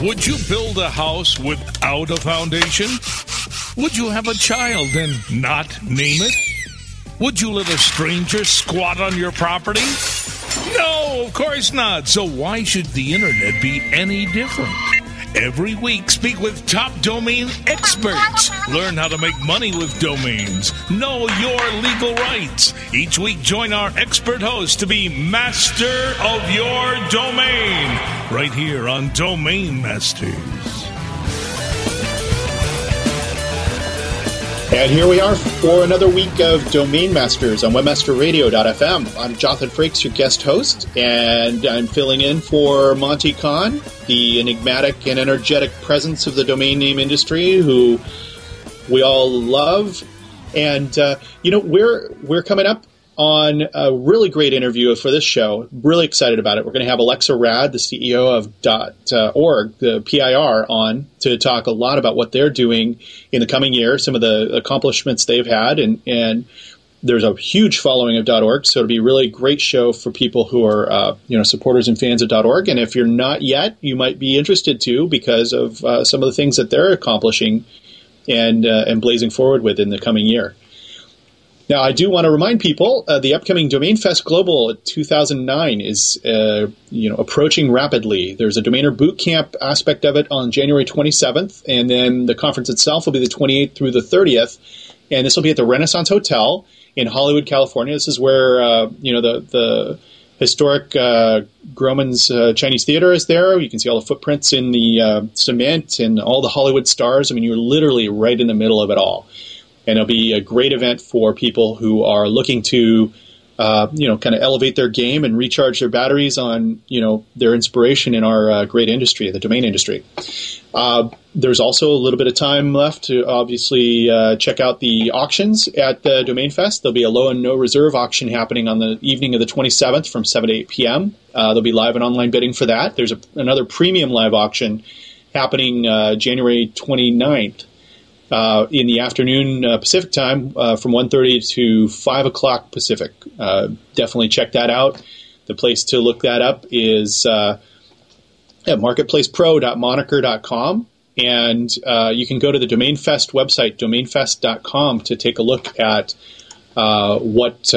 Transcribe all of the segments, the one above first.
Would you build a house without a foundation? Would you have a child and not name it? Would you let a stranger squat on your property? No, of course not. So why should the internet be any different? Every week, speak with top domain experts. Learn how to make money with domains. Know your legal rights. Each week, join our expert host to be master of your domain. Right here on Domain Masters. And here we are for another week of Domain Masters on WebmasterRadio.fm. I'm Jothan Frakes, your guest host, and I'm filling in for Monte Cahn, the enigmatic and energetic presence of the domain name industry, who we all love. And uh, you know, we're we're coming up on a really great interview for this show. Really excited about it. We're going to have Alexa Raad, the CEO of Dot uh, .org, the PIR, on to talk a lot about what they're doing in the coming year, some of the accomplishments they've had, and and there's a huge following of .org, so it'll be a really great show for people who are uh, you know supporters and fans of .org. And if you're not yet, you might be interested to because of uh, some of the things that they're accomplishing and uh, and blazing forward with in the coming year. Now, I do want to remind people uh, the upcoming Domain Fest Global 2009 is uh, you know approaching rapidly. There's a Domainer Boot Camp aspect of it on January 27th, and then the conference itself will be the 28th through the 30th, and this will be at the Renaissance Hotel in Hollywood, California. This is where uh, you know the the historic uh, Grauman's uh, Chinese Theater is there. You can see all the footprints in the uh, cement and all the Hollywood stars. I mean, you're literally right in the middle of it all and it'll be a great event for people who are looking to uh, you know kind of elevate their game and recharge their batteries on you know their inspiration in our uh, great industry the domain industry. Uh, there's also a little bit of time left to obviously uh, check out the auctions at the domain fest. There'll be a low and no reserve auction happening on the evening of the 27th from 7 to 8 p.m uh, there'll be live and online bidding for that. There's a, another premium live auction happening uh, january 29th uh, in the afternoon uh, Pacific time uh, from 1.30 to 5 o'clock Pacific. Uh, definitely check that out. The place to look that up is uh, at marketplacepro.moniker.com. And you can go to the DomainFest website, domainfest.com, to take a look at what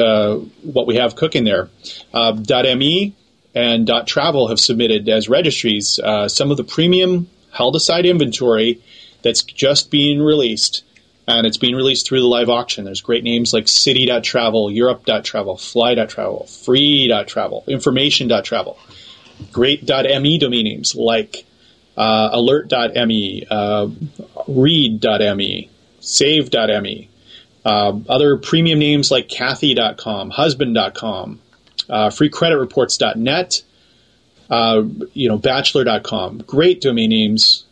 what we have cooking there. .me and .travel have submitted as registries some of the premium held aside inventory that's just being released. And it's being released through the live auction. There's great names like City.travel, Europe.travel, Fly.travel, Free.travel, Information.travel. Great.me domain names like uh, Alert.me, uh, Read.me, Save.me. Uh, other premium names like Kathy.com, Husband.com, uh, FreeCreditReports.net, uh, you know, Bachelor.com. Great domain names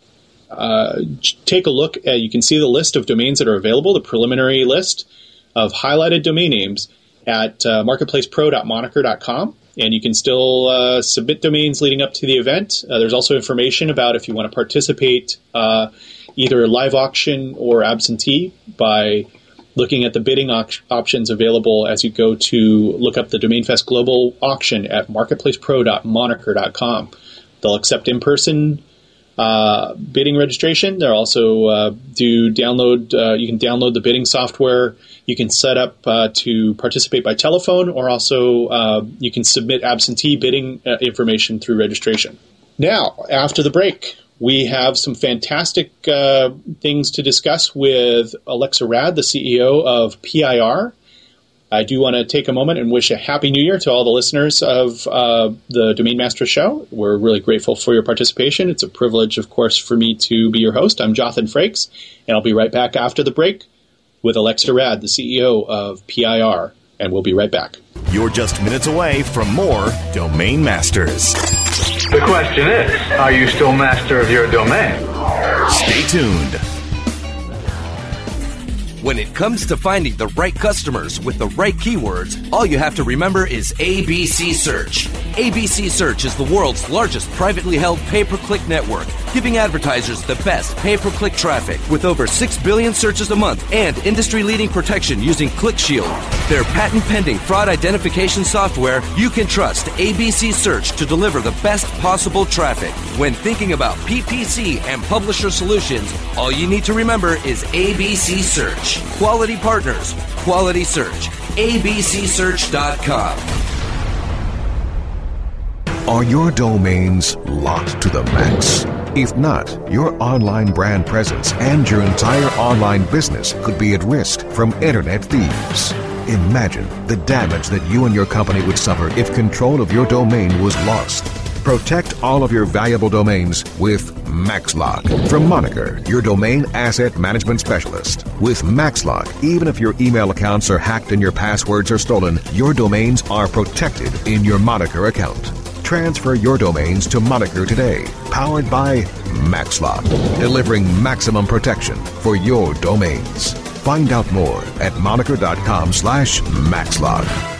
take a look at, you can see the list of domains that are available, the preliminary list of highlighted domain names at uh, marketplacepro.moniker.com. And you can still uh, submit domains leading up to the event. Uh, there's also information about if you want to participate uh, either live auction or absentee by looking at the bidding op- options available as you go to look up the DomainFest Global auction at marketplacepro.moniker.com. They'll accept in person uh, bidding registration. They'll also uh, do download. Uh, you can download the bidding software. You can set up uh, to participate by telephone, or also uh, you can submit absentee bidding uh, information through registration. Now, after the break, we have some fantastic things to discuss with Alexa Raad, the CEO of PIR. I do want to take a moment and wish a happy new year to all the listeners of uh, the Domain Master Show. We're really grateful for your participation. It's a privilege, of course, for me to be your host. I'm Jothan Frakes, and I'll be right back after the break with Alexa Raad, the CEO of PIR, and we'll be right back. You're just minutes away from more Domain Masters. The question is, are you still master of your domain? Stay tuned. When it comes to finding the right customers with the right keywords, all you have to remember is ABC Search. ABC Search is the world's largest privately held pay per click network, giving advertisers the best pay per click traffic with over 6 billion searches a month and industry leading protection using ClickShield. Their patent pending fraud identification software, you can trust ABC Search to deliver the best possible traffic. When thinking about PPC and publisher solutions, all you need to remember is ABC Search. Quality partners, quality search. ABCSearch.com. Are your domains locked to the max? If not, your online brand presence and your entire online business could be at risk from internet thieves. Imagine the damage that you and your company would suffer if control of your domain was lost. Protect all of your valuable domains with MaxLock from Moniker, your domain asset management specialist. With MaxLock, even if your email accounts are hacked and your passwords are stolen, your domains are protected in your Moniker account. Transfer your domains to Moniker today, powered by MaxLock, delivering maximum protection for your domains. Find out more at moniker.com slash maxlock.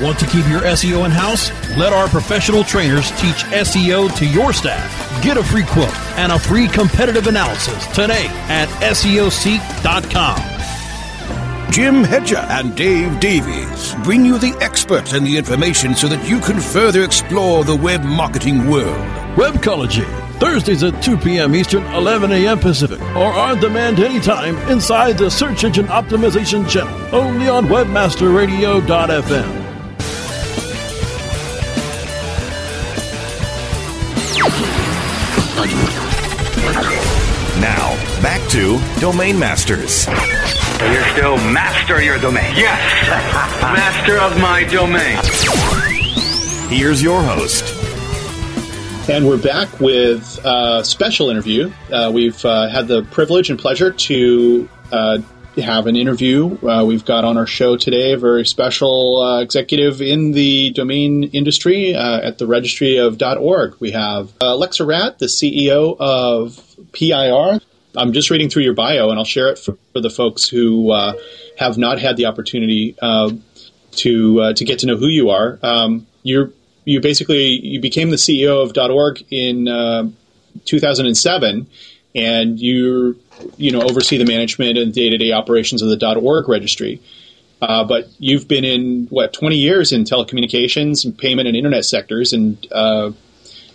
Want to keep your SEO in house? Let our professional trainers teach SEO to your staff. Get a free quote and a free competitive analysis today at SEOseek.com. Jim Hedger and Dave Davies bring you the experts and the information so that you can further explore the web marketing world. Webcology, Thursdays at 2 p.m. Eastern, 11 a.m. Pacific, or on demand anytime inside the Search Engine Optimization channel, only on WebmasterRadio.fm. to Domain Masters. You're still master your domain. Yes, master of my domain. Here's your host. And we're back with a special interview. Uh, we've uh, had the privilege and pleasure to uh, have an interview. Uh, we've got on our show today a very special uh, executive in the domain industry uh, at the registry of .org. We have Alexa Raad, the CEO of PIR. I'm just reading through your bio, and I'll share it for, for the folks who uh, have not had the opportunity uh, to uh, to get to know who you are. Um, you're you basically you became the CEO of .org in uh, 2007, and you you know oversee the management and day to day operations of the .org registry. Uh, but you've been in what 20 years in telecommunications and payment and internet sectors, and uh,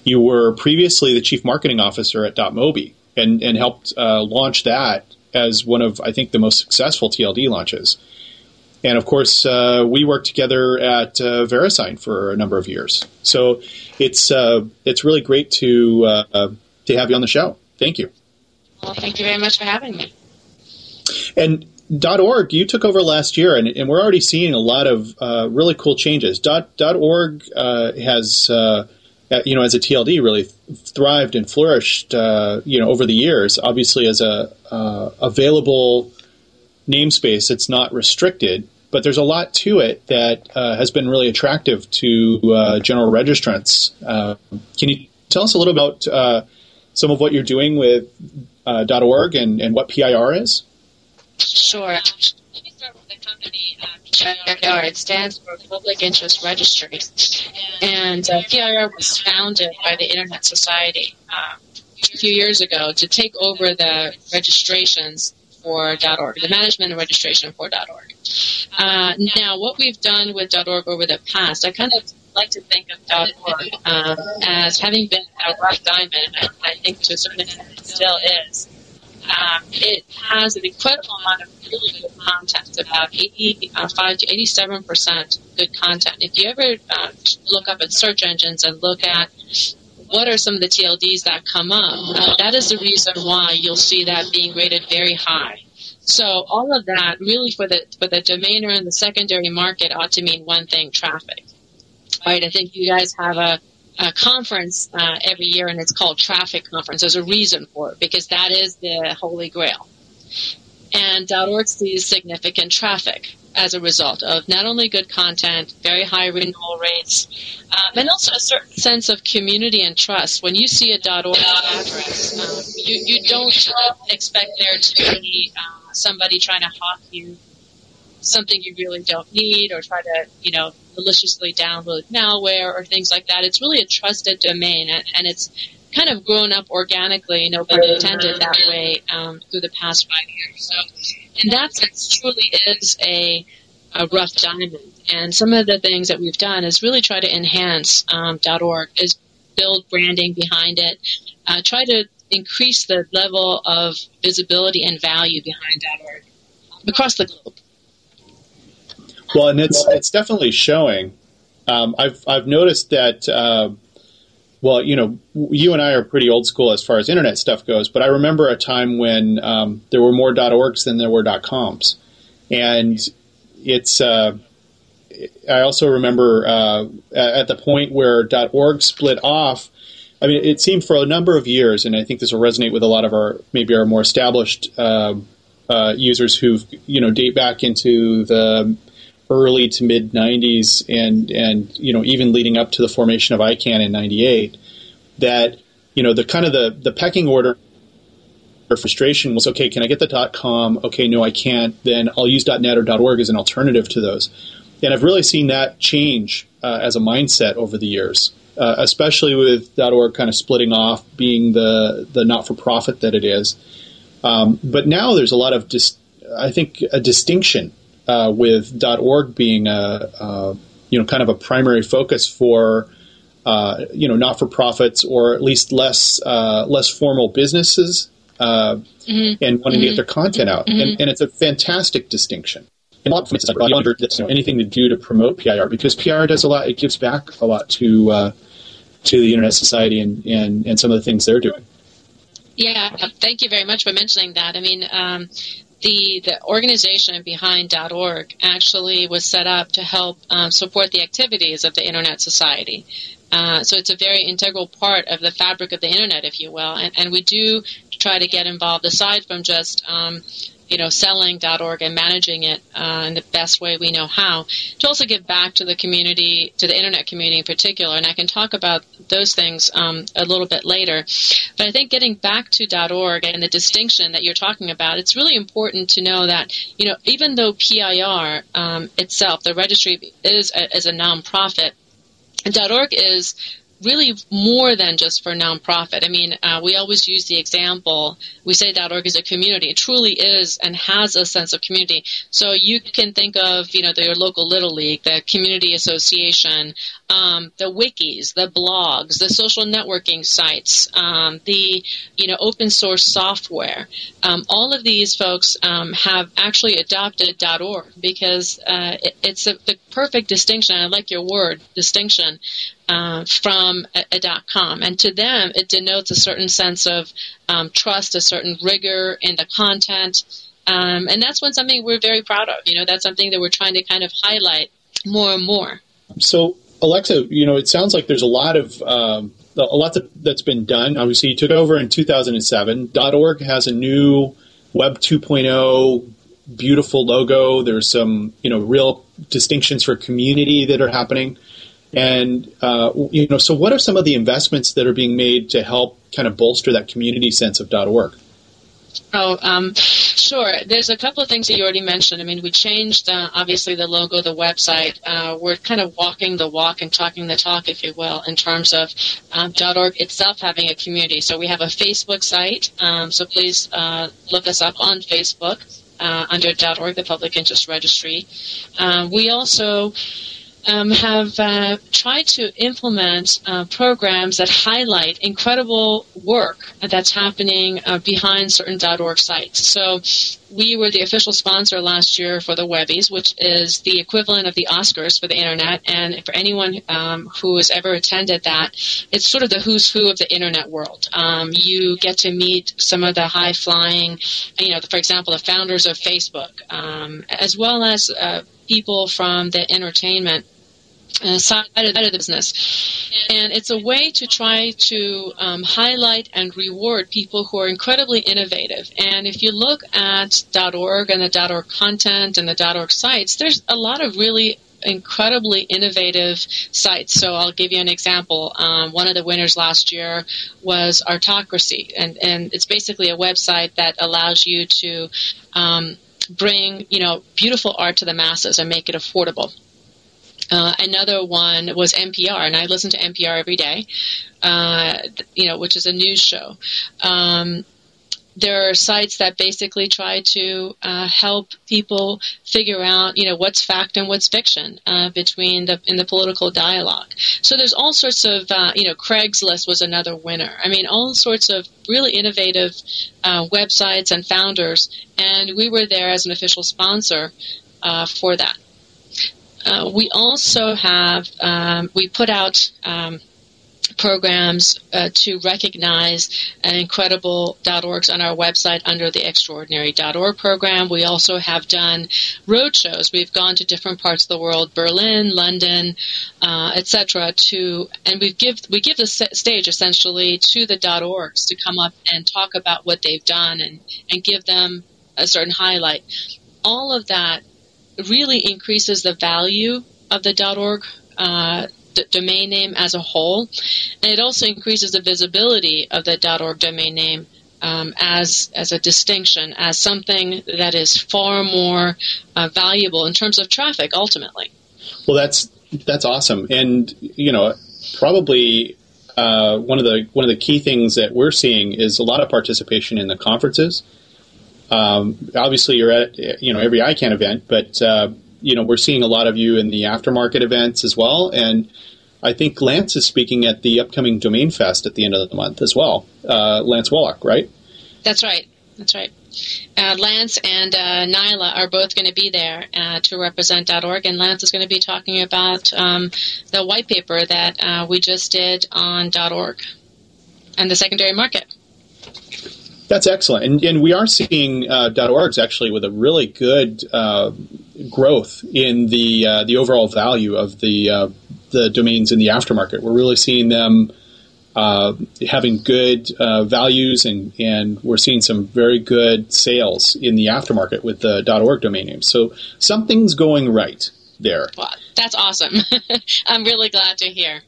you were previously the chief marketing officer at .mobi and, and helped uh, launch that as one of, I think, the most successful TLD launches. And of course, uh, we worked together at uh, VeriSign for a number of years. So it's uh, it's really great to uh, to have you on the show. Thank you. Well, thank you very much for having me. And .org, you took over last year, and, and we're already seeing a lot of uh, really cool changes. Dot, .org has uh, you know, as a TLD, really thrived and flourished, uh, you know, over the years. Obviously, as a uh, available namespace, it's not restricted, but there's a lot to it that uh, has been really attractive to uh, general registrants. Uh, can you tell us a little about some of what you're doing with .org and, and what PIR is? Sure. Let me start with the company. PIR. It stands for Public Interest Registry. And uh, PIR was founded by the Internet Society uh, a few years ago to take over the registrations for .org, the management and registration for .org. Uh, now, what we've done with .org over the past, I kind of like to think of .org um, as having been a rough diamond, and I think to a certain extent it still is. Um, it has an incredible amount of really good content, about 85 to 87 percent good content. If you ever uh, look up at search engines and look at what are some of the TLDs that come up, uh, that is the reason why you'll see that being rated very high. So all of that really for the for the domainer and the secondary market ought to mean one thing: traffic. Right? I think you guys have a a conference uh, every year, and it's called Traffic Conference. There's a reason for it because that is the holy grail. And .org sees significant traffic as a result of not only good content, very high renewal rates, um, and also a certain sense of community and trust. When you see a .org address, um, you, you don't expect there to be uh, somebody trying to hawk you something you really don't need or try to, you know, maliciously download malware or things like that. It's really a trusted domain and, and it's kind of grown up organically, no pun intended, that way um, through the past five years. So in that sense, truly is a, a rough diamond. And some of the things that we've done is really try to enhance um, .org, is build branding behind it, uh, try to increase the level of visibility and value behind .org across the globe. Well, and it's it's definitely showing. Um, I've I've noticed that. Uh, well, you know, you and I are pretty old school as far as internet stuff goes, but I remember a time when um, there were more .orgs than there were .coms, and it's. Uh, I also remember uh, at the point where .org split off. I mean, it seemed for a number of years, and I think this will resonate with a lot of our maybe our more established uh, uh users who you know date back into the early to mid 90s and and you know even leading up to the formation of ICANN in 98 that you know the kind of the the pecking order or frustration was okay can I get the .com? Okay no I can't. Then I'll use .net or .org as an alternative to those. And I've really seen that change uh, as a mindset over the years uh, especially with .org kind of splitting off being the the not for profit that it is. Um, but now there's a lot of dis- I think a distinction uh, with .org being a, a, you know kind of a primary focus for uh, you know not for profits or at least less uh, less formal businesses uh, mm-hmm. and wanting mm-hmm. to get their content out, mm-hmm. and, and, it's a fantastic distinction. And a lot of it's like beyond you know, anything to do to promote PIR because PIR does a lot. It gives back a lot to uh, to the Internet Society and, and, and some of the things they're doing. Yeah, thank you very much for mentioning that. I mean, um, the, the organization behind .org actually was set up to help um, support the activities of the Internet Society. Uh, so it's a very integral part of the fabric of the internet, if you will. And, and we do try to get involved aside from just um, you know, selling.org and managing it uh, in the best way we know how, to also give back to the community, to the internet community in particular. And I can talk about those things um, a little bit later. But I think getting back to .org and the distinction that you're talking about, it's really important to know that, you know, even though PIR um, itself, the registry is a, is a nonprofit, .org is really more than just for nonprofit. I mean, uh, we always use the example. We say that .org is a community. It truly is and has a sense of community. So you can think of, you know, the, your local little league, the community association, um, the wikis, the blogs, the social networking sites, um, the, you know, open source software. Um, all of these folks um, have actually adopted .org because uh, it, it's a, the perfect distinction. I like your word, distinction uh, from a, a, .com, and to them it denotes a certain sense of um, trust, a certain rigor in the content, um, and that's one something we're very proud of. You know, that's something that we're trying to kind of highlight more and more. So, Alexa, you know, it sounds like there's a lot of um, a lot that's been done. Obviously, you took over in 2007. .org has a new Web 2.0 beautiful logo. There's some, you know, real distinctions for community that are happening. And uh, you know, so what are some of the investments that are being made to help kind of bolster that community sense of .org? Oh, um, sure. There's a couple of things that you already mentioned. I mean, we changed uh, obviously the logo, the website. Uh, we're kind of walking the walk and talking the talk, if you will, in terms of um, .org itself having a community. So we have a Facebook site. Um, so please uh, look us up on Facebook uh, under .org, the Public Interest Registry. Um, we also um, have uh, tried to implement uh, programs that highlight incredible work that's happening uh, behind certain .org sites. So we were the official sponsor last year for the Webbies, which is the equivalent of the Oscars for the internet. And for anyone um, who has ever attended that, it's sort of the who's who of the internet world. Um, you get to meet some of the high flying, you know, for example, the founders of Facebook, um, as well as uh, people from the entertainment side of the business. And it's a way to try to um, highlight and reward people who are incredibly innovative. And if you look at .org and the .org content and the .org sites, there's a lot of really incredibly innovative sites. So I'll give you an example. Um, one of the winners last year was Artocracy, and, and it's basically a website that allows you to um, bring you know beautiful art to the masses and make it affordable. Uh, another one was NPR, and I listen to NPR every day, uh, you know, which is a news show. Um, there are sites that basically try to uh, help people figure out, you know, what's fact and what's fiction uh, between the in the political dialogue. So there's all sorts of, uh, you know, Craigslist was another winner. I mean, all sorts of really innovative uh, websites and founders, and we were there as an official sponsor for that. Uh, we also have um, we put out. Um, programs uh, to recognize an incredible .orgs on our website under the extraordinary.org program. We also have done road shows. We've gone to different parts of the world, Berlin, London, uh, etc. To and we give we give the stage essentially to the .orgs to come up and talk about what they've done and and give them a certain highlight. All of that really increases the value of the .org uh, d- domain name as a whole, and it also increases the visibility of the .org domain name um, as as a distinction, as something that is far more uh, valuable in terms of traffic. Ultimately, well, that's that's awesome, and you know, probably uh, one of the one of the key things that we're seeing is a lot of participation in the conferences. Um, obviously, you're at you know every ICANN event, but uh, you know, we're seeing a lot of you in the aftermarket events as well. And I think Lance is speaking at the upcoming Domain Fest at the end of the month as well. Uh, Lance Wolak, right? That's right. That's right. Uh, Lance and uh, Nyla are both going to be there uh, to represent .org, and Lance is going to be talking about um, the white paper that uh, we just did on .org and the secondary market. That's excellent, and, and we are seeing uh, .orgs actually with a really good uh, growth in the uh, the overall value of the uh, the domains in the aftermarket. We're really seeing them uh, having good uh, values, and and we're seeing some very good sales in the aftermarket with the .org domain names. So something's going right there. Well, that's awesome. I'm really glad to hear.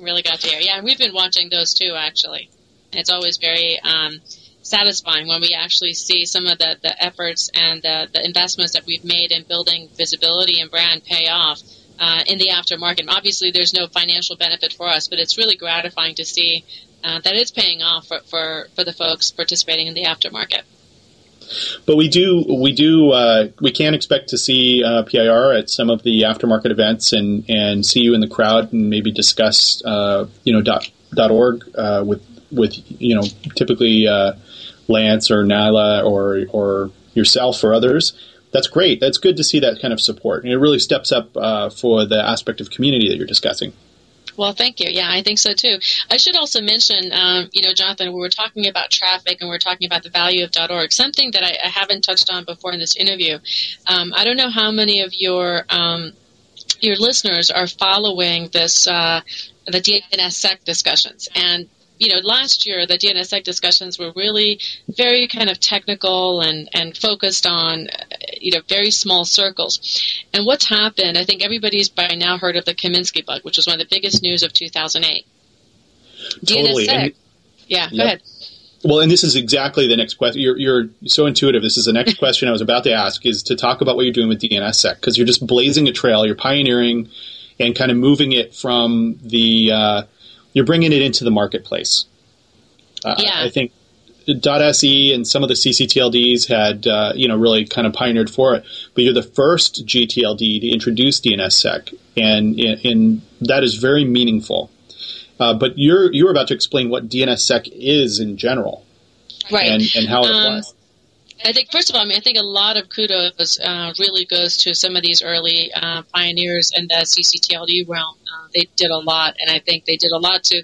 Really glad to hear. Yeah, we've been watching those too. Actually, it's always very. Um, satisfying when we actually see some of the, the efforts and the, the investments that we've made in building visibility and brand pay off uh, in the aftermarket. Obviously, there's no financial benefit for us, but it's really gratifying to see uh, that it's paying off for, for, for the folks participating in the aftermarket. But we do, we do, uh, we can expect to see uh, PIR at some of the aftermarket events and, and see you in the crowd and maybe discuss, uh, you know, dot, dot org uh, with with you know typically uh, Lance or Nyla or or yourself or others. That's great. That's good to see that kind of support, and it really steps up uh, for the aspect of community that you're discussing. Well, thank you. Yeah, I think so too. I should also mention, um, you know, Jothan, we were talking about traffic and we are talking about the value of .org, something that I, I haven't touched on before in this interview. Um, I don't know how many of your um, your listeners are following this uh, the DNSSEC discussions, and you know, last year the DNSSEC discussions were really very kind of technical and, and focused on, you know, very small circles. And what's happened, I think everybody's by now heard of the Kaminsky bug, which was one of the biggest news of 2008. Totally. DNSSEC, and, yeah, go ahead. Well, and this is exactly the next question. You're, you're so intuitive. This is the next question I was about to ask is to talk about what you're doing with DNSSEC because you're just blazing a trail, you're pioneering and kind of moving it from the, uh, you're bringing it into the marketplace. Uh, yeah. I think .se and some of the CCTLDs had uh, you know really kind of pioneered for it, but you're the first GTLD to introduce DNSSEC, and, and that is very meaningful. Uh, but you're you're about to explain what DNSSEC is in general, right? And, and how it um, applies. I think, first of all, I mean, I think a lot of kudos uh, really goes to some of these early uh, pioneers in the CCTLD realm. Uh, they did a lot, and I think they did a lot to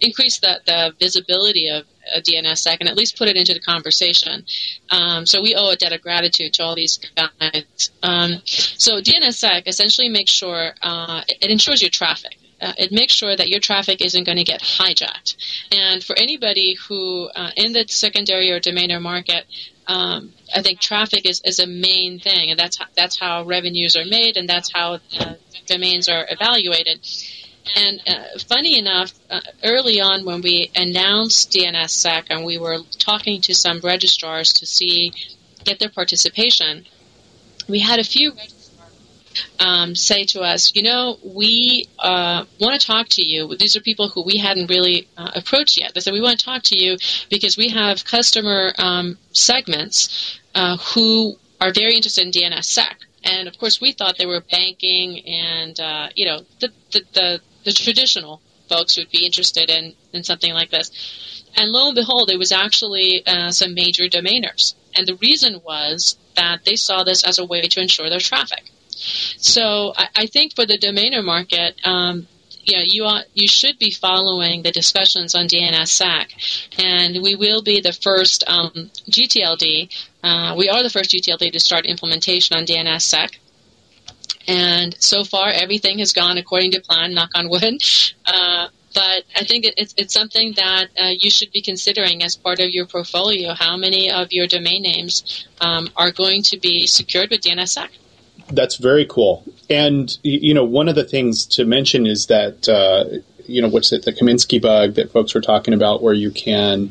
increase the, the visibility of DNSSEC and at least put it into the conversation. Um, so we owe a debt of gratitude to all these guys. Um, so DNSSEC essentially makes sure uh, it ensures your traffic. Uh, it makes sure that your traffic isn't going to get hijacked. And for anybody who, uh, in the secondary or domainer market, um, I think traffic is, is a main thing, and that's how, that's how revenues are made, and that's how uh, domains are evaluated. And uh, funny enough, uh, early on when we announced DNSSEC and we were talking to some registrars to see get their participation, we had a few um, say to us, you know, we uh, want to talk to you. These are people who we hadn't really uh, approached yet. They said, we want to talk to you because we have customer um, segments uh, who are very interested in DNSSEC. And of course, we thought they were banking and, uh, you know, the, the, the, the traditional folks would be interested in, in something like this. And lo and behold, it was actually uh, some major domainers. And the reason was that they saw this as a way to ensure their traffic. So I, I think for the domainer market, um, you you you should be following the discussions on DNSSEC, and we will be the first um, GTLD. Uh, we are the first GTLD to start implementation on DNSSEC. And so far, everything has gone according to plan. Knock on wood. Uh, but I think it, it's, it's something that uh, you should be considering as part of your portfolio. How many of your domain names um, are going to be secured with DNSSEC? That's very cool. And you know, one of the things to mention is that uh, you know what's it, the Kaminsky bug that folks were talking about, where you can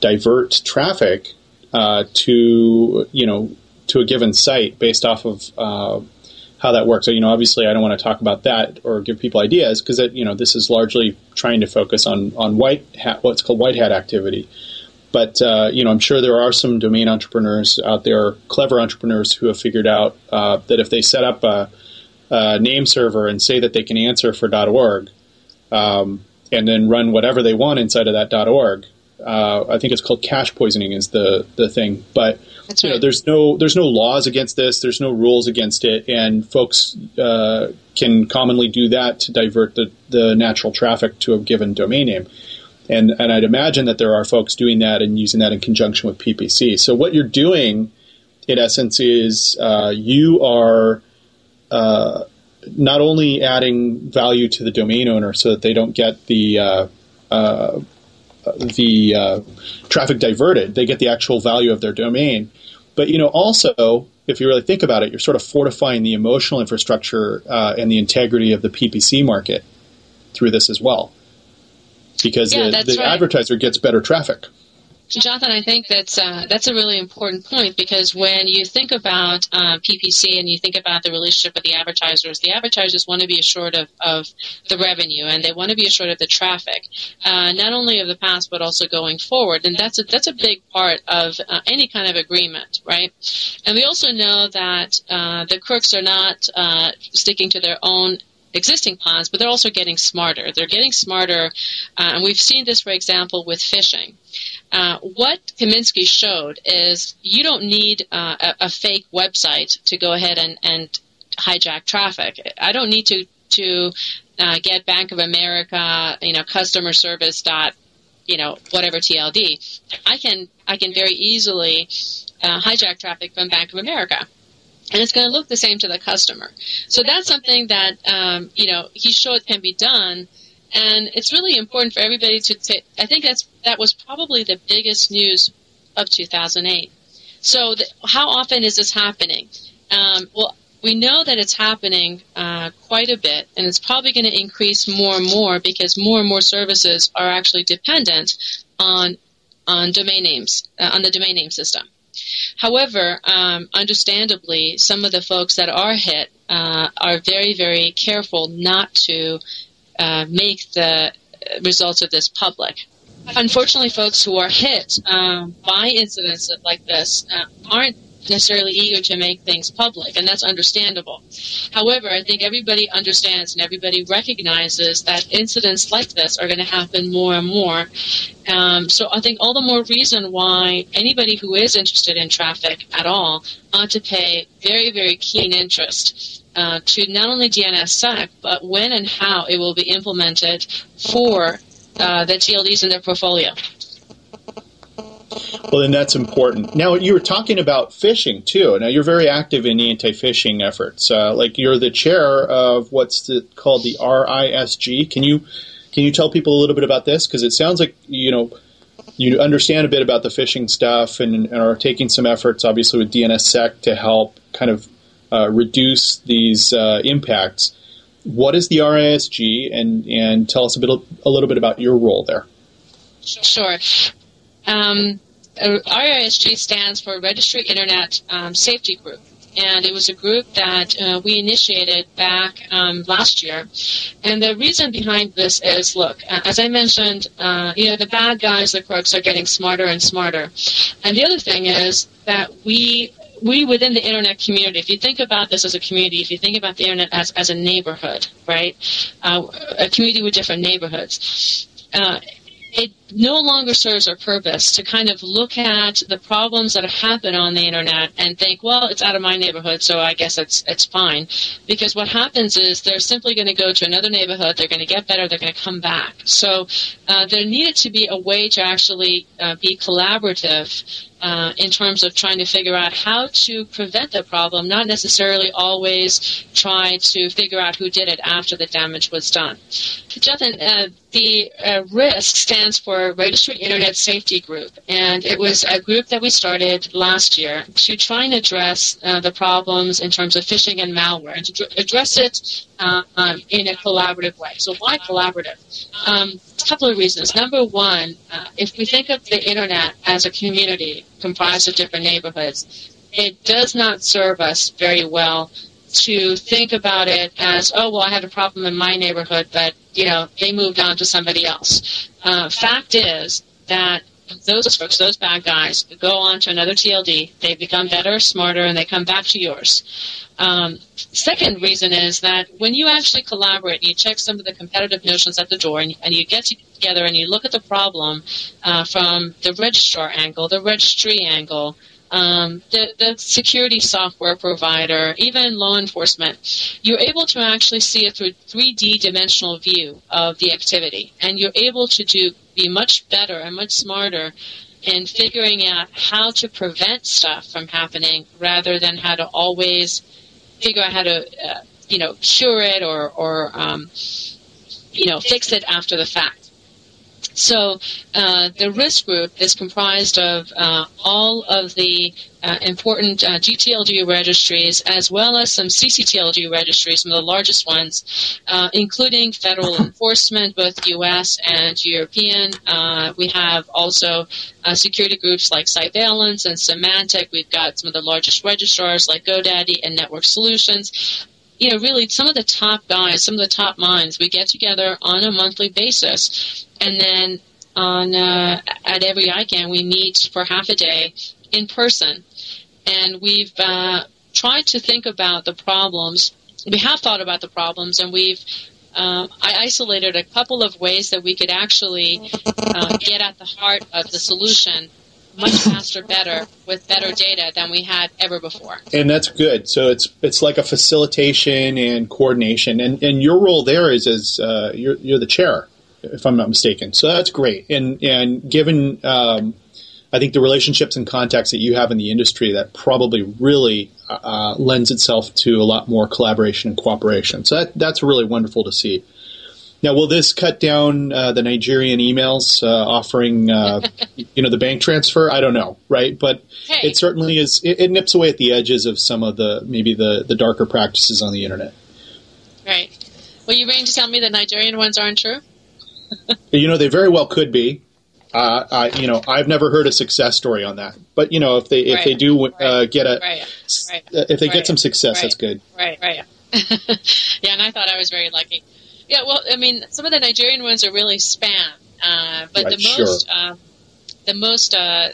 divert traffic uh, to you know to a given site based off of uh, how that works. So you know, obviously, I don't want to talk about that or give people ideas because you know this is largely trying to focus on on white hat, what's called white hat activity. But uh, you know, I'm sure there are some domain entrepreneurs out there, clever entrepreneurs, who have figured out uh, that if they set up a, a, name server and say that they can answer for .org, um, and then run whatever they want inside of that .org, uh, I think it's called cache poisoning is the the thing. But That's you right. there's no there's no laws against this. There's no rules against it, and folks uh, can commonly do that to divert the the natural traffic to a given domain name. And, and I'd imagine that there are folks doing that and using that in conjunction with PPC. So what you're doing, in essence, is uh, you are uh, not only adding value to the domain owner so that they don't get the uh, uh, the uh, traffic diverted, they get the actual value of their domain. But you know, also, if you really think about it, you're sort of fortifying the emotional infrastructure uh, and the integrity of the PPC market through this as well because Yeah, the, the right. advertiser gets better traffic. Jothan, I think that's uh, that's a really important point because when you think about uh, PPC and you think about the relationship with the advertisers, the advertisers want to be assured of, of the revenue and they want to be assured of the traffic, uh, not only of the past but also going forward. And that's a, that's a big part of uh, any kind of agreement, right? And we also know that uh, the crooks are not uh, sticking to their own existing plans, but they're also getting smarter. They're getting smarter, uh, and we've seen this, for example, with phishing. Uh, what Kaminsky showed is you don't need uh, a, a fake website to go ahead and, and hijack traffic. I don't need to to uh, get Bank of America, you know, customer service dot, you know, whatever TLD. I can I can very easily uh, hijack traffic from Bank of America and it's going to look the same to the customer. So that's something that um, you know he showed can be done, and it's really important for everybody to. ta- I think that's that was probably the biggest news of 2008. So th- how often is this happening? Um, well. We know that it's happening uh, quite a bit, and it's probably going to increase more and more because more and more services are actually dependent on on domain names uh, on the domain name system. However, um, understandably, some of the folks that are hit uh, are very, very careful not to uh, make the results of this public. Unfortunately, folks who are hit um, by incidents like this uh, aren't necessarily eager to make things public, and that's understandable. However, I think everybody understands and everybody recognizes that incidents like this are going to happen more and more. Um, so I think all the more reason why anybody who is interested in traffic at all ought to pay very, very keen interest uh, to not only DNSSEC, but when and how it will be implemented for uh, the TLDs in their portfolio. Well, then that's important. Now, you were talking about phishing too. Now, you're very active in anti-phishing efforts. Uh, like you're the chair of what's the, called the RISG. Can you can you tell people a little bit about this? Because it sounds like you know you understand a bit about the phishing stuff and, and are taking some efforts, obviously with DNSSEC, to help kind of uh, reduce these uh, impacts. What is the RISG, and and tell us a bit a little bit about your role there. Sure. Um, RISG stands for Registry Internet um, Safety Group. And it was a group that uh, we initiated back um, last year. And the reason behind this is, look, as I mentioned, uh, you know, the bad guys, the crooks, are getting smarter and smarter. And the other thing is that we we within the internet community, if you think about this as a community, if you think about the internet as, as a neighborhood, right, uh, a community with different neighborhoods, uh, it no longer serves our purpose to kind of look at the problems that happen on the internet and think, well, it's out of my neighborhood, so I guess it's it's fine. Because what happens is they're simply going to go to another neighborhood, they're going to get better, they're going to come back. So uh, there needed to be a way to actually uh, be collaborative uh, in terms of trying to figure out how to prevent the problem, not necessarily always try to figure out who did it after the damage was done. Jothan, uh, the uh, RISG stands for Registry Internet Safety Group, and it was a group that we started last year to try and address uh, the problems in terms of phishing and malware, and to address it uh, um, in a collaborative way. So why collaborative? Um, a couple of reasons. Number one, uh, if we think of the internet as a community comprised of different neighborhoods, it does not serve us very well to think about it as, oh, well, I had a problem in my neighborhood, but, you know, they moved on to somebody else. Uh, fact is that those folks, those bad guys, go on to another TLD, they become better, smarter, and they come back to yours. Um, second reason is that when you actually collaborate and you check some of the competitive notions at the door and, and you get together and you look at the problem uh, from the registrar angle, the registry angle, um, the, the security software provider, even law enforcement, you're able to actually see it through 3D dimensional view of the activity. And you're able to do be much better and much smarter in figuring out how to prevent stuff from happening rather than how to always figure out how to, uh, you know, cure it or, or um, you know, fix it after the fact. So uh, the risk group is comprised of uh, all of the uh, important uh, GTLD registries as well as some CCTLD registries, some of the largest ones, uh, including federal enforcement, both U.S. and European. Uh, we have also security groups like Cyveillance and Symantec. We've got some of the largest registrars like GoDaddy and Network Solutions you know, really some of the top guys, some of the top minds, we get together on a monthly basis, and then on uh, at every ICANN we meet for half a day in person, and we've uh, tried to think about the problems. We have thought about the problems, and we've um, I isolated a couple of ways that we could actually uh, get at the heart of the solution much faster, better with better data than we had ever before. And that's good. So it's it's like a facilitation and coordination, and and your role there is as uh, you're you're the chair, if I'm not mistaken. So that's great. And and given um, I think the relationships and contacts that you have in the industry that probably really uh, lends itself to a lot more collaboration and cooperation. So that, that's really wonderful to see. Now, will this cut down uh, the Nigerian emails uh, offering, uh, you know, the bank transfer? I don't know, right? But hey. it certainly is. It, it, nips away at the edges of some of the maybe the the darker practices on the internet. Right. Well, you going to tell me the Nigerian ones aren't true? you know, they very well could be. Uh, I, you know, I've never heard a success story on that. But you know, if they if right. they do uh, right. get a right. if they get some success, that's good. Right. Right. yeah, and I thought I was very lucky. Yeah, well, I mean, some of the Nigerian ones are really spam, uh, but right, the most sure. uh, the most uh,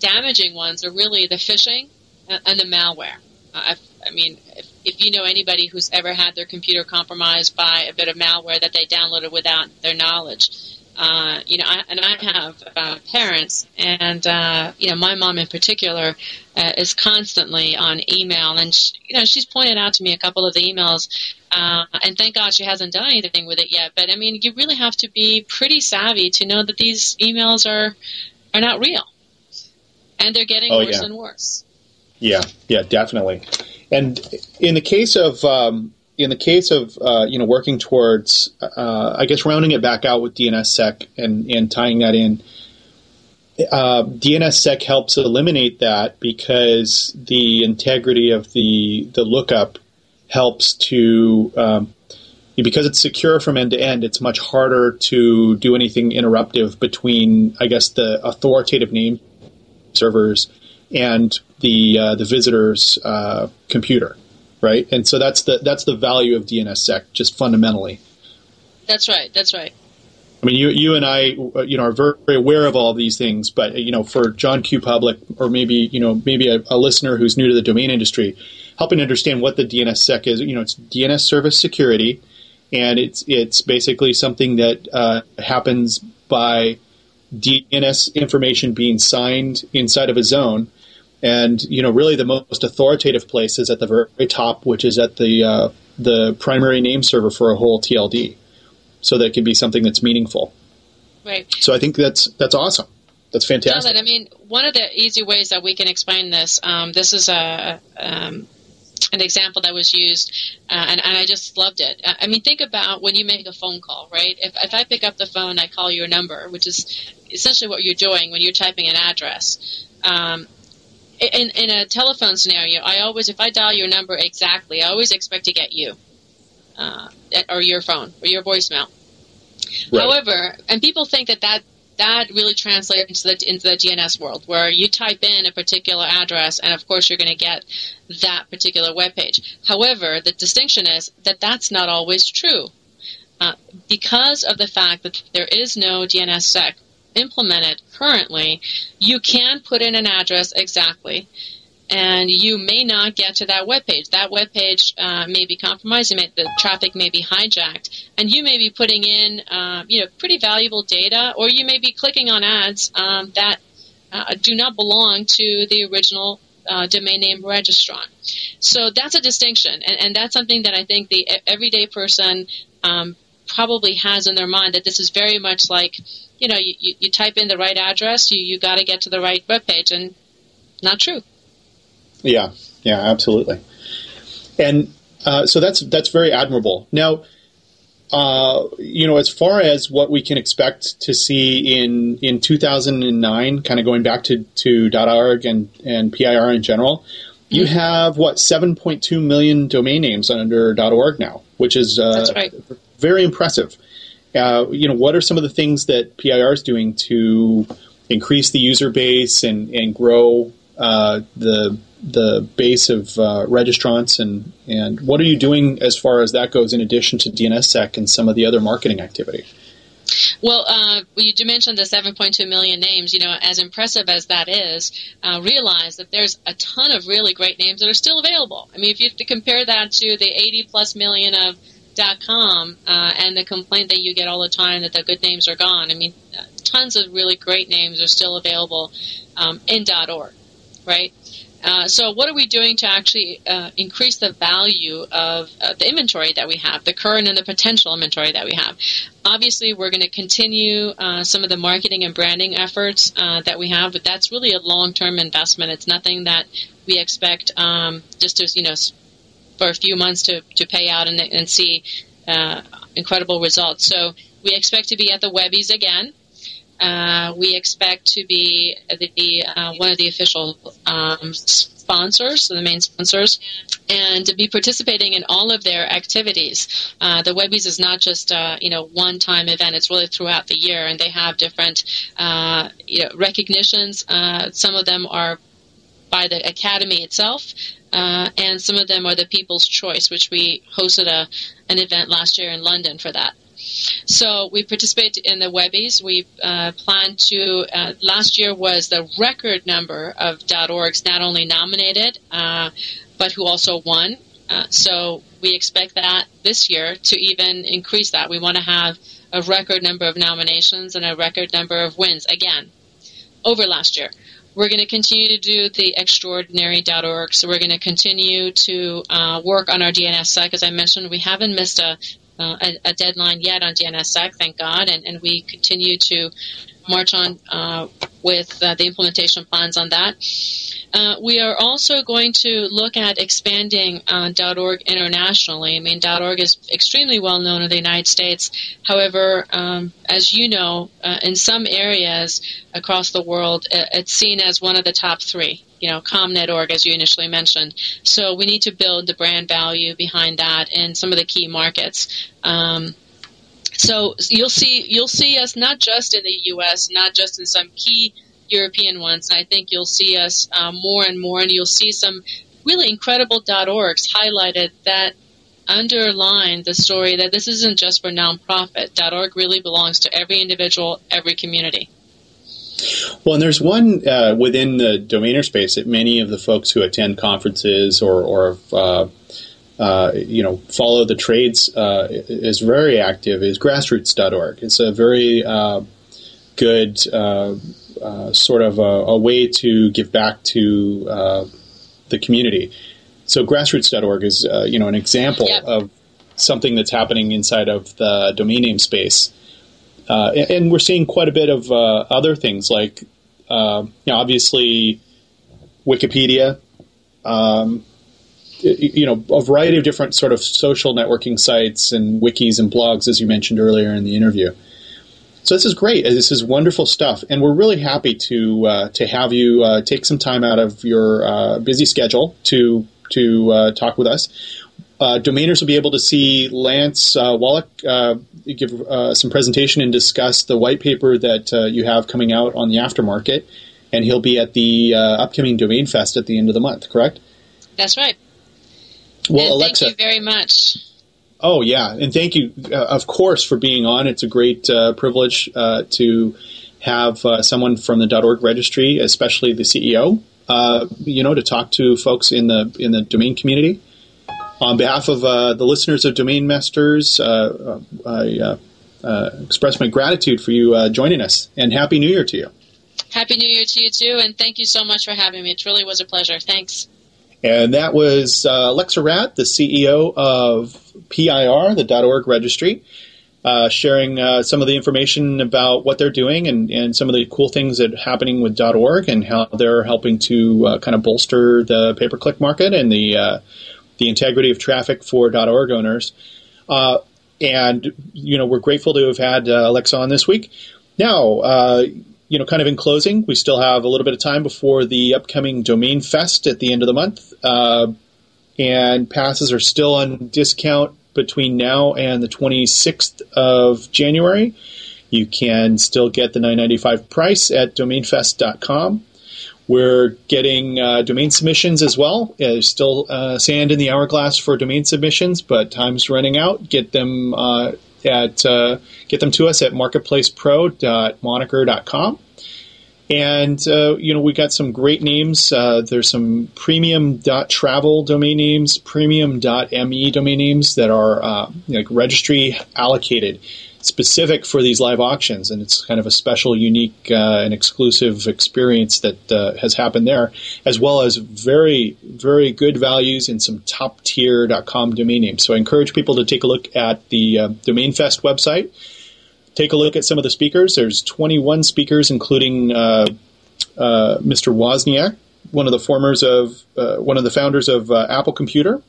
damaging ones are really the phishing and, and the malware. Uh, I mean, if, if you know anybody who's ever had their computer compromised by a bit of malware that they downloaded without their knowledge, uh, you know, I, and I have uh, parents, and uh, you know, my mom in particular uh, is constantly on email, and she, you know, she's pointed out to me a couple of the emails, uh, and thank God she hasn't done anything with it yet. But I mean, you really have to be pretty savvy to know that these emails are are not real, and they're getting Oh, worse yeah. and worse. Yeah, yeah, definitely. And in the case of um, in the case of uh, you know working towards, uh, I guess rounding it back out with DNSSEC and and tying that in, uh, DNSSEC helps eliminate that because the integrity of the the lookup helps to um, because it's secure from end to end. It's much harder to do anything interruptive between, I guess, the authoritative name servers and the uh, the visitor's uh, computer, right? And so that's the that's the value of DNSSEC, just fundamentally. That's right. That's right. I mean, you you and I, uh, you know, are very, very aware of all of these things, but uh, you know, for John Q. Public, or maybe you know, maybe a, a listener who's new to the domain industry, helping understand what the DNSSEC is. You know, it's DNS Service Security, and it's it's basically something that uh, happens by DNS information being signed inside of a zone. And you know, really, the most authoritative place is at the very top, which is at the uh, the primary name server for a whole TLD, so that it can be something that's meaningful. Right. So I think that's that's awesome. That's fantastic. Jothan, I mean, one of the easy ways that we can explain this, um, this is a um, an example that was used, uh, and, and I just loved it. Uh, I mean, think about when you make a phone call, right? If, if I pick up the phone, I call your number, which is essentially what you're doing when you're typing an address. Um, in, in a telephone scenario, I always, if I dial your number exactly, I always expect to get you, uh, or your phone, or your voicemail. Right. However, and people think that that that really translates into the, into the DNS world, where you type in a particular address, and of course you're going to get that particular web page. However, the distinction is that that's not always true, uh, because of the fact that there is no DNSSEC implemented currently. You can put in an address exactly, and you may not get to that web page. That web page uh, may be compromised. May, the traffic may be hijacked, and you may be putting in, uh, you know, pretty valuable data, or you may be clicking on ads um, that uh, do not belong to the original uh, domain name registrant. So that's a distinction, and, and that's something that I think the everyday person um, probably has in their mind that this is very much like, you know, you, you, you type in the right address, you, you got to get to the right web page, and not true. Yeah, yeah, absolutely. And uh, so that's that's very admirable. Now, uh, you know, as far as what we can expect to see in in 2009, kind of going back to to .org and and PIR in general, you have what 7.2 million domain names under .org now, which is uh, That's right. very impressive. Uh, you know, what are some of the things that PIR is doing to increase the user base and and grow uh, the the base of uh, registrants and and what are you doing as far as that goes in addition to DNSSEC and some of the other marketing activity? Well, uh, you did mention the 7.2 million names. You know, as impressive as that is, uh, realize that there's a ton of really great names that are still available. I mean, if you compare that to the 80 plus million of .com uh, and the complaint that you get all the time that the good names are gone. I mean, tons of really great names are still available um, in .org, right? Uh, so, what are we doing to actually uh, increase the value of uh, the inventory that we have, the current and the potential inventory that we have? Obviously, we're going to continue uh, some of the marketing and branding efforts uh, that we have, but that's really a long-term investment. It's nothing that we expect um, just to, you know, for a few months to, to pay out and, and see incredible results. So, we expect to be at the Webbies again. Uh, we expect to be the uh, one of the official um, sponsors, the main sponsors, and to be participating in all of their activities. Uh, the Webbies is not just uh, you know one time event; it's really throughout the year, and they have different uh, you know recognitions. Uh, some of them are by the academy itself, uh, and some of them are the People's Choice, which we hosted a an event last year in London for that. So we participate in the Webbies. We uh, plan to. Uh, last year was the record number of .orgs not only nominated, uh, but who also won. Uh, so we expect that this year to even increase that. We want to have a record number of nominations and a record number of wins again over last year. We're going to continue to do the extraordinary.org. So we're going to continue to uh, work on our DNSSEC. As I mentioned, we haven't missed a, uh, a, a, deadline yet on DNSSEC, thank God, and, and we continue to march on uh, with uh, the implementation plans on that. Uh, we are also going to look at expanding uh, .org internationally. I mean, .org is extremely well known in the United States. However, um, as you know, uh, in some areas across the world, it's seen as one of the top three. You know, ComNet.org, as you initially mentioned. So we need to build the brand value behind that in some of the key markets. Um, so you'll see you'll see us not just in the U.S., not just in some key European ones. And I think you'll see us um, more and more, and you'll see some really incredible .orgs highlighted that underline the story that this isn't just for nonprofit. .org really belongs to every individual, every community. Well, and there's one uh, within the domainer space that many of the folks who attend conferences or, or uh, uh, you know, follow the trades uh, is very active. Is grassroots.org. It's a very uh, good uh, uh, sort of a, a, way to give back to uh, the community. So grassroots.org is uh, you know an example yep. of something that's happening inside of the domain name space, uh, and, we're seeing quite a bit of uh, other things like you know obviously Wikipedia. Um, you know, a variety of different sort of social networking sites and wikis and blogs, as you mentioned earlier in the interview. So this is great. This is wonderful stuff, and we're really happy to uh, to have you uh, take some time out of your uh, busy schedule to to uh, talk with us. Uh, domainers will be able to see Lance uh, Wallach give some presentation and discuss the white paper that you have coming out on the aftermarket, and he'll be at the upcoming Domain Fest at the end of the month. Correct? That's right. Well, and Alexa, thank you very much. Oh yeah, and thank you, uh, of course, for being on. It's a great uh, privilege uh, to have uh, someone from the dot .org registry, especially the CEO, uh, you know, to talk to folks in the in the domain community. On behalf of uh, the listeners of Domain Masters, I express my gratitude for you joining us, and Happy New Year to you. Happy New Year to you too, and thank you so much for having me. It really was a pleasure. Thanks. And that was uh, Alexa Raad, the CEO of PIR, the .org registry, uh, sharing uh, some of the information about what they're doing and, and some of the cool things that are happening with .org and how they're helping to uh, kind of bolster the pay-per-click market and the uh, the integrity of traffic for .org owners. Uh, and you know, we're grateful to have had Alexa on this week. Now, you know, kind of in closing, we still have a little bit of time before the upcoming Domain Fest at the end of the month. Uh, and passes are still on discount between now and the 26th of January. You can still get the 9.95 price at domainfest.com. We're getting uh, domain submissions as well. There's still uh, sand in the hourglass for domain submissions, but time's running out. Get them uh, at uh, get them to us at marketplacepro.moniker.com. And uh, you know we got some great names. Uh, there's some premium.travel domain names, premium.me domain names that are uh, like registry allocated specific for these live auctions, and it's kind of a special, unique, uh, and exclusive experience that uh, has happened there, as well as very, very good values in some top tier.com domain names. So I encourage people to take a look at the uh, Domain Fest website. Take a look at some of the speakers. There's 21 speakers, including uh, uh, Mr. Wozniak, one of the formers of uh, one of the founders of Apple Computer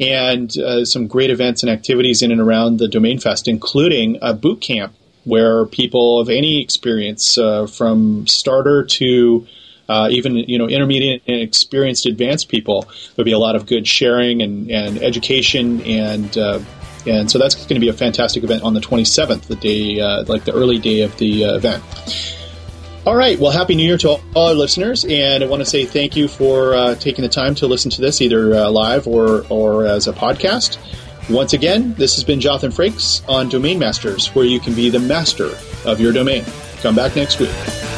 and uh, some great events and activities in and around the Domain Fest, including a boot camp where people of any experience, uh, from starter to uh, even you know intermediate and experienced advanced people, there'll be a lot of good sharing and, and education and. Uh, and so that's going to be a fantastic event on the 27th, the day, uh, like the early day of the uh, event. All right. Well, Happy New Year to all, our listeners. And I want to say thank you for uh, taking the time to listen to this either uh, live or, or as a podcast. Once again, this has been Jothan Frakes on Domain Masters, where you can be the master of your domain. Come back next week.